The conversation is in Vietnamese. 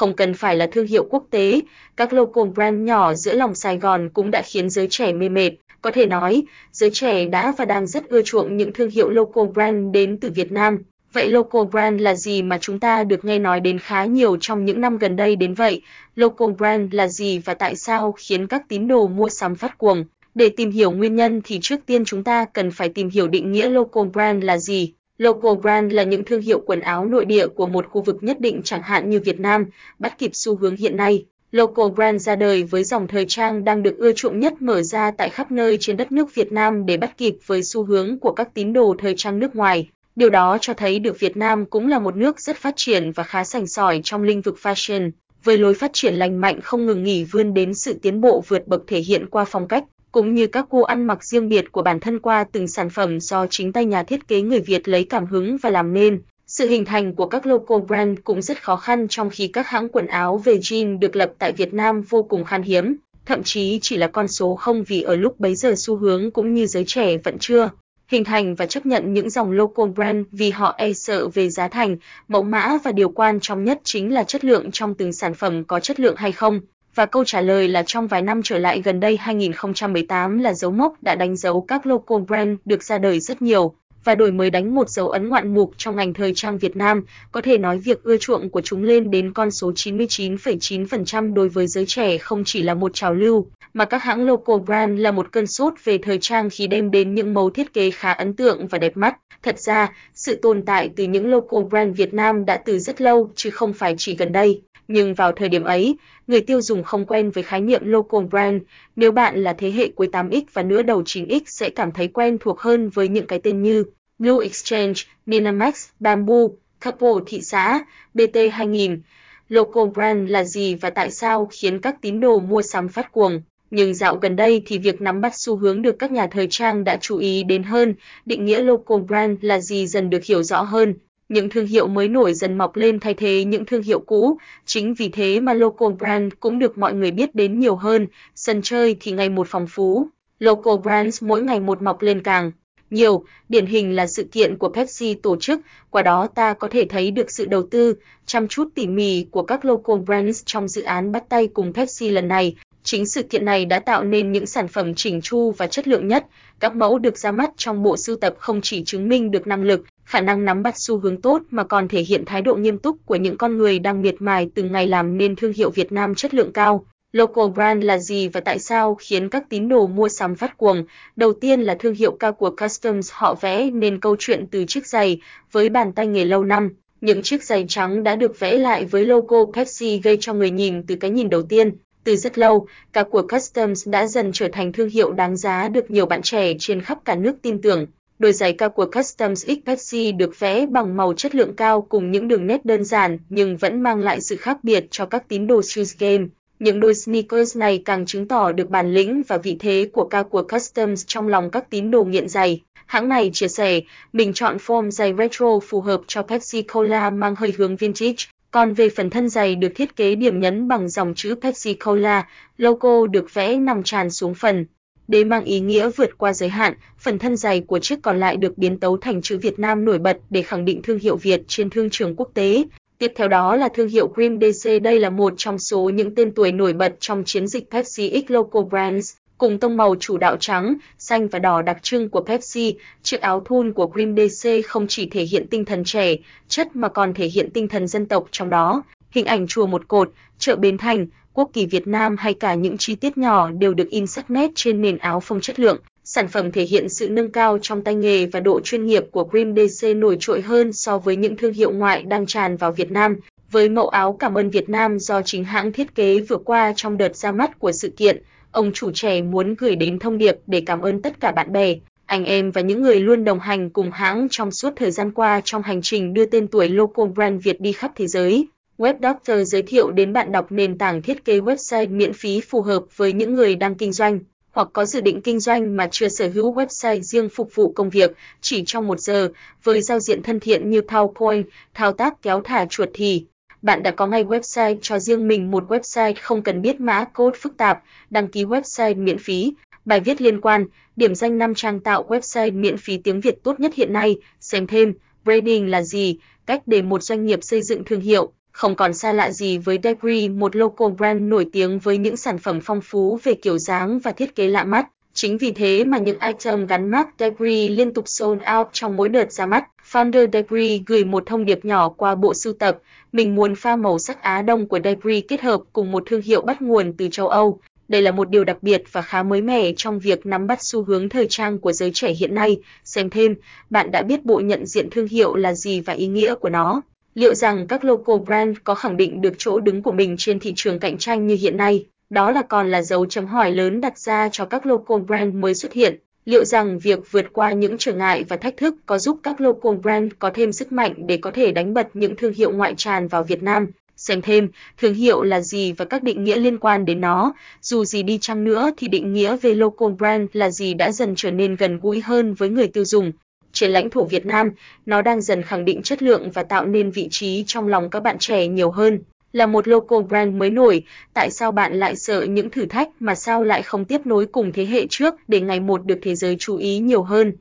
không cần phải là thương hiệu quốc tế, các local brand nhỏ giữa lòng Sài Gòn cũng đã khiến giới trẻ mê mệt. Có thể nói, giới trẻ đã và đang rất ưa chuộng những thương hiệu local brand đến từ Việt Nam. Vậy local brand là gì mà chúng ta được nghe nói đến khá nhiều trong những năm gần đây đến vậy? Local brand là gì và tại sao khiến các tín đồ mua sắm phát cuồng? Để tìm hiểu nguyên nhân thì trước tiên chúng ta cần phải tìm hiểu định nghĩa local brand là gì. Local brand là những thương hiệu quần áo nội địa của một khu vực nhất định chẳng hạn như Việt Nam, bắt kịp xu hướng hiện nay. Local brand ra đời với dòng thời trang đang được ưa chuộng nhất mở ra tại khắp nơi trên đất nước Việt Nam để bắt kịp với xu hướng của các tín đồ thời trang nước ngoài. Điều đó cho thấy được Việt Nam cũng là một nước rất phát triển và khá sành sỏi trong lĩnh vực fashion, với lối phát triển lành mạnh không ngừng nghỉ vươn đến sự tiến bộ vượt bậc thể hiện qua phong cách, cũng như các khu ăn mặc riêng biệt của bản thân qua từng sản phẩm do chính tay nhà thiết kế người Việt lấy cảm hứng và làm nên. Sự hình thành của các local brand cũng rất khó khăn trong khi các hãng quần áo về jean được lập tại Việt Nam vô cùng khan hiếm, thậm chí chỉ là con số không vì ở lúc bấy giờ xu hướng cũng như giới trẻ vẫn chưa hình thành và chấp nhận những dòng local brand vì họ e sợ về giá thành, mẫu mã và điều quan trọng nhất chính là chất lượng trong từng sản phẩm có chất lượng hay không. Và câu trả lời là trong vài năm trở lại gần đây 2018 là dấu mốc đã đánh dấu các local brand được ra đời rất nhiều và đổi mới đánh một dấu ấn ngoạn mục trong ngành thời trang Việt Nam, có thể nói việc ưa chuộng của chúng lên đến con số 99,9% đối với giới trẻ không chỉ là một trào lưu, mà các hãng local brand là một cơn sốt về thời trang khi đem đến những mẫu thiết kế khá ấn tượng và đẹp mắt. Thật ra, sự tồn tại từ những local brand Việt Nam đã từ rất lâu chứ không phải chỉ gần đây. Nhưng vào thời điểm ấy, người tiêu dùng không quen với khái niệm local brand. Nếu bạn là thế hệ cuối 8X và nửa đầu 9X sẽ cảm thấy quen thuộc hơn với những cái tên như Blue Exchange, Ninamax, Bamboo, Couple thị xã, BT 2000. Local brand là gì và tại sao khiến các tín đồ mua sắm phát cuồng? Nhưng dạo gần đây thì việc nắm bắt xu hướng được các nhà thời trang đã chú ý đến hơn, định nghĩa local brand là gì dần được hiểu rõ hơn. Những thương hiệu mới nổi dần mọc lên thay thế những thương hiệu cũ, chính vì thế mà local brand cũng được mọi người biết đến nhiều hơn, sân chơi thì ngày một phong phú. Local brands mỗi ngày một mọc lên càng nhiều, điển hình là sự kiện của Pepsi tổ chức, qua đó ta có thể thấy được sự đầu tư, chăm chút tỉ mỉ của các local brands trong dự án bắt tay cùng Pepsi lần này. Chính sự kiện này đã tạo nên những sản phẩm chỉnh chu và chất lượng nhất. Các mẫu được ra mắt trong bộ sưu tập không chỉ chứng minh được năng lực, khả năng nắm bắt xu hướng tốt mà còn thể hiện thái độ nghiêm túc của những con người đang miệt mài từng ngày làm nên thương hiệu Việt Nam chất lượng cao. Local brand là gì và tại sao khiến các tín đồ mua sắm phát cuồng? Đầu tiên là thương hiệu cao của Customs họ vẽ nên câu chuyện từ chiếc giày với bàn tay nghề lâu năm. Những chiếc giày trắng đã được vẽ lại với logo Pepsi gây cho người nhìn từ cái nhìn đầu tiên. Từ rất lâu, cả của Customs đã dần trở thành thương hiệu đáng giá được nhiều bạn trẻ trên khắp cả nước tin tưởng. Đôi giày cao của Customs X Pepsi được vẽ bằng màu chất lượng cao cùng những đường nét đơn giản nhưng vẫn mang lại sự khác biệt cho các tín đồ shoes game. Những đôi sneakers này càng chứng tỏ được bản lĩnh và vị thế của cao của Customs trong lòng các tín đồ nghiện giày. Hãng này chia sẻ, mình chọn form giày retro phù hợp cho Pepsi Cola mang hơi hướng vintage. Còn về phần thân giày được thiết kế điểm nhấn bằng dòng chữ Pepsi Cola, logo được vẽ nằm tràn xuống phần. Để mang ý nghĩa vượt qua giới hạn, phần thân giày của chiếc còn lại được biến tấu thành chữ Việt Nam nổi bật để khẳng định thương hiệu Việt trên thương trường quốc tế. Tiếp theo đó là thương hiệu Cream DC, đây là một trong số những tên tuổi nổi bật trong chiến dịch Pepsi X Local Brands. Cùng tông màu chủ đạo trắng, xanh và đỏ đặc trưng của Pepsi, chiếc áo thun của Cream DC không chỉ thể hiện tinh thần trẻ, chất mà còn thể hiện tinh thần dân tộc trong đó. Hình ảnh chùa một cột, chợ Bến Thành, quốc kỳ Việt Nam hay cả những chi tiết nhỏ đều được in sắc nét trên nền áo phông chất lượng. Sản phẩm thể hiện sự nâng cao trong tay nghề và độ chuyên nghiệp của Cream DC nổi trội hơn so với những thương hiệu ngoại đang tràn vào Việt Nam. Với mẫu áo cảm ơn Việt Nam do chính hãng thiết kế vừa qua trong đợt ra mắt của sự kiện, ông chủ trẻ muốn gửi đến thông điệp để cảm ơn tất cả bạn bè, anh em và những người luôn đồng hành cùng hãng trong suốt thời gian qua trong hành trình đưa tên tuổi local brand Việt đi khắp thế giới. Web Doctor giới thiệu đến bạn đọc nền tảng thiết kế website miễn phí phù hợp với những người đang kinh doanh hoặc có dự định kinh doanh mà chưa sở hữu website riêng phục vụ công việc chỉ trong một giờ với giao diện thân thiện như PowerPoint, thao tác kéo thả chuột thì. Bạn đã có ngay website cho riêng mình một website không cần biết mã code phức tạp, đăng ký website miễn phí, bài viết liên quan, điểm danh 5 trang tạo website miễn phí tiếng Việt tốt nhất hiện nay, xem thêm, branding là gì, cách để một doanh nghiệp xây dựng thương hiệu, không còn xa lạ gì với Degri, một local brand nổi tiếng với những sản phẩm phong phú về kiểu dáng và thiết kế lạ mắt. Chính vì thế mà những item gắn mác Degri liên tục sold out trong mỗi đợt ra mắt. Founder Degri gửi một thông điệp nhỏ qua bộ sưu tập, mình muốn pha màu sắc Á Đông của Degri kết hợp cùng một thương hiệu bắt nguồn từ châu Âu. Đây là một điều đặc biệt và khá mới mẻ trong việc nắm bắt xu hướng thời trang của giới trẻ hiện nay. Xem thêm, bạn đã biết bộ nhận diện thương hiệu là gì và ý nghĩa của nó. Liệu rằng các local brand có khẳng định được chỗ đứng của mình trên thị trường cạnh tranh như hiện nay? Đó là còn là dấu chấm hỏi lớn đặt ra cho các local brand mới xuất hiện. Liệu rằng việc vượt qua những trở ngại và thách thức có giúp các local brand có thêm sức mạnh để có thể đánh bật những thương hiệu ngoại tràn vào Việt Nam? Xem thêm, thương hiệu là gì và các định nghĩa liên quan đến nó. Dù gì đi chăng nữa thì định nghĩa về local brand là gì đã dần trở nên gần gũi hơn với người tiêu dùng. Trên lãnh thổ Việt Nam, nó đang dần khẳng định chất lượng và tạo nên vị trí trong lòng các bạn trẻ nhiều hơn. Là một local brand mới nổi, tại sao bạn lại sợ những thử thách mà sao lại không tiếp nối cùng thế hệ trước để ngày một được thế giới chú ý nhiều hơn?